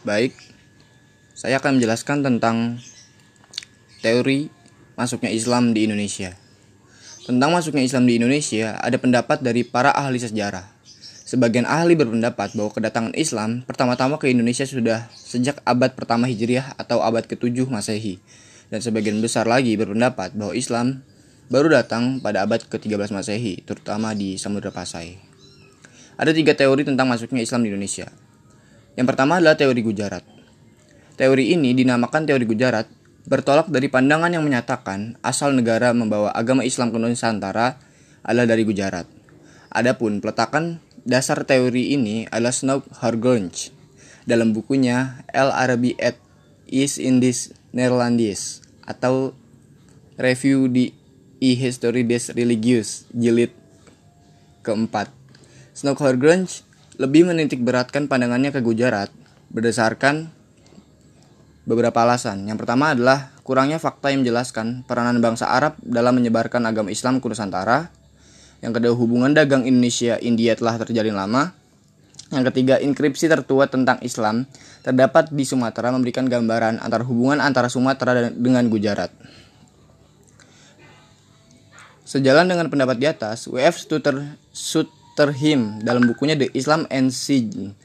Baik, saya akan menjelaskan tentang teori masuknya Islam di Indonesia. Tentang masuknya Islam di Indonesia, ada pendapat dari para ahli sejarah. Sebagian ahli berpendapat bahwa kedatangan Islam pertama-tama ke Indonesia sudah sejak abad pertama Hijriah atau abad ke-7 Masehi. Dan sebagian besar lagi berpendapat bahwa Islam baru datang pada abad ke-13 Masehi, terutama di Samudra Pasai. Ada tiga teori tentang masuknya Islam di Indonesia. Yang pertama adalah teori Gujarat. Teori ini dinamakan teori Gujarat bertolak dari pandangan yang menyatakan asal negara membawa agama Islam ke Nusantara adalah dari Gujarat. Adapun peletakan dasar teori ini adalah Snow Hargunj dalam bukunya El Arabi et East Indies Netherlands atau Review di e History des Religious jilid keempat. Snow Hargunj lebih menitik beratkan pandangannya ke Gujarat berdasarkan beberapa alasan. Yang pertama adalah kurangnya fakta yang menjelaskan peranan bangsa Arab dalam menyebarkan agama Islam ke Nusantara. Yang kedua, hubungan dagang Indonesia-India telah terjalin lama. Yang ketiga, inskripsi tertua tentang Islam terdapat di Sumatera memberikan gambaran antara hubungan antara Sumatera dengan Gujarat. Sejalan dengan pendapat di atas, W.F. Suter, Sut, Terhim dalam bukunya The Islam and Siege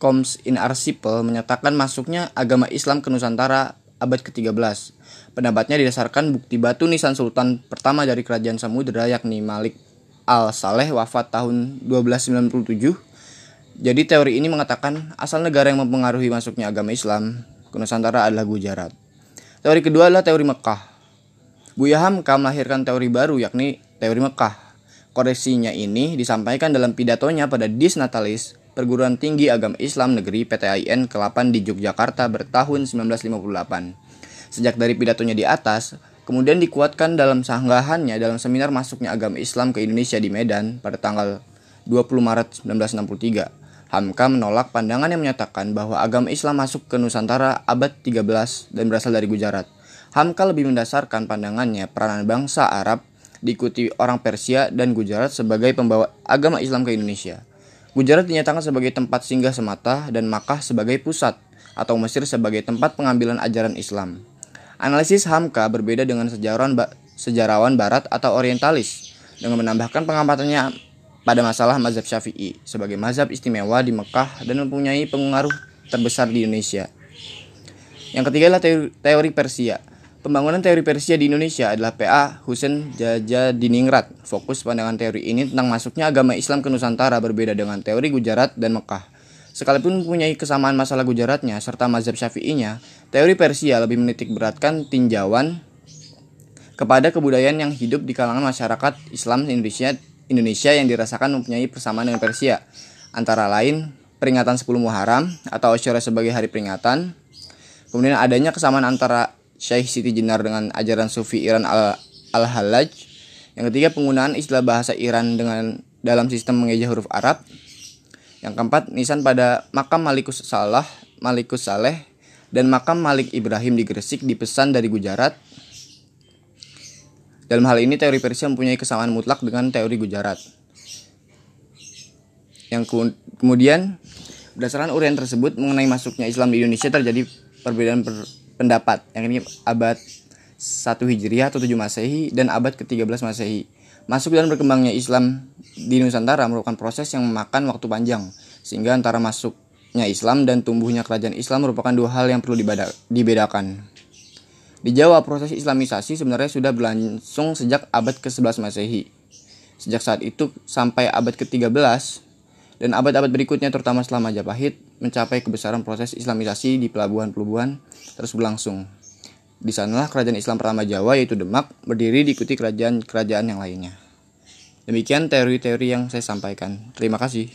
Comes in Archipel menyatakan masuknya agama Islam ke Nusantara abad ke-13. Pendapatnya didasarkan bukti batu nisan sultan pertama dari kerajaan Samudera yakni Malik Al-Saleh wafat tahun 1297. Jadi teori ini mengatakan asal negara yang mempengaruhi masuknya agama Islam ke Nusantara adalah Gujarat. Teori kedua adalah teori Mekah. Buya Hamka melahirkan teori baru yakni teori Mekah Koreksinya ini disampaikan dalam pidatonya pada Dis Natalis, Perguruan Tinggi Agama Islam Negeri PTIN ke-8 di Yogyakarta bertahun 1958. Sejak dari pidatonya di atas, kemudian dikuatkan dalam sanggahannya dalam seminar masuknya agama Islam ke Indonesia di Medan pada tanggal 20 Maret 1963. Hamka menolak pandangan yang menyatakan bahwa agama Islam masuk ke Nusantara abad 13 dan berasal dari Gujarat. Hamka lebih mendasarkan pandangannya peranan bangsa Arab diikuti orang Persia dan Gujarat sebagai pembawa agama Islam ke Indonesia. Gujarat dinyatakan sebagai tempat singgah semata dan Makkah sebagai pusat atau Mesir sebagai tempat pengambilan ajaran Islam. Analisis Hamka berbeda dengan sejarawan, ba sejarawan barat atau orientalis dengan menambahkan pengamatannya pada masalah mazhab Syafi'i sebagai mazhab istimewa di Mekah dan mempunyai pengaruh terbesar di Indonesia. Yang ketiga adalah teori, teori Persia. Pembangunan teori Persia di Indonesia adalah PA Husain Jaja Diningrat. Fokus pandangan teori ini tentang masuknya agama Islam ke Nusantara berbeda dengan teori Gujarat dan Mekah. Sekalipun mempunyai kesamaan masalah Gujaratnya serta mazhab Syafi'inya, teori Persia lebih menitik beratkan tinjauan kepada kebudayaan yang hidup di kalangan masyarakat Islam Indonesia Indonesia yang dirasakan mempunyai persamaan dengan Persia, antara lain peringatan 10 Muharram atau Asyura sebagai hari peringatan, kemudian adanya kesamaan antara Syekh Siti Jenar dengan ajaran Sufi Iran al-Halaj. Yang ketiga, penggunaan istilah bahasa Iran dengan dalam sistem mengeja huruf Arab. Yang keempat, nisan pada makam Malikus Salah, Malikus Saleh, dan makam Malik Ibrahim di Gresik dipesan dari Gujarat. Dalam hal ini, teori Persia mempunyai kesamaan mutlak dengan teori Gujarat. Yang kemudian, berdasarkan urian tersebut mengenai masuknya Islam di Indonesia terjadi perbedaan per pendapat yang ini abad 1 Hijriah atau 7 Masehi dan abad ke-13 Masehi. Masuk dan berkembangnya Islam di Nusantara merupakan proses yang memakan waktu panjang sehingga antara masuknya Islam dan tumbuhnya kerajaan Islam merupakan dua hal yang perlu dibedakan. Di Jawa proses Islamisasi sebenarnya sudah berlangsung sejak abad ke-11 Masehi. Sejak saat itu sampai abad ke-13 dan abad-abad berikutnya terutama setelah Majapahit mencapai kebesaran proses Islamisasi di pelabuhan-pelabuhan terus berlangsung. Di sanalah kerajaan Islam pertama Jawa yaitu Demak berdiri diikuti kerajaan-kerajaan yang lainnya. Demikian teori-teori yang saya sampaikan. Terima kasih.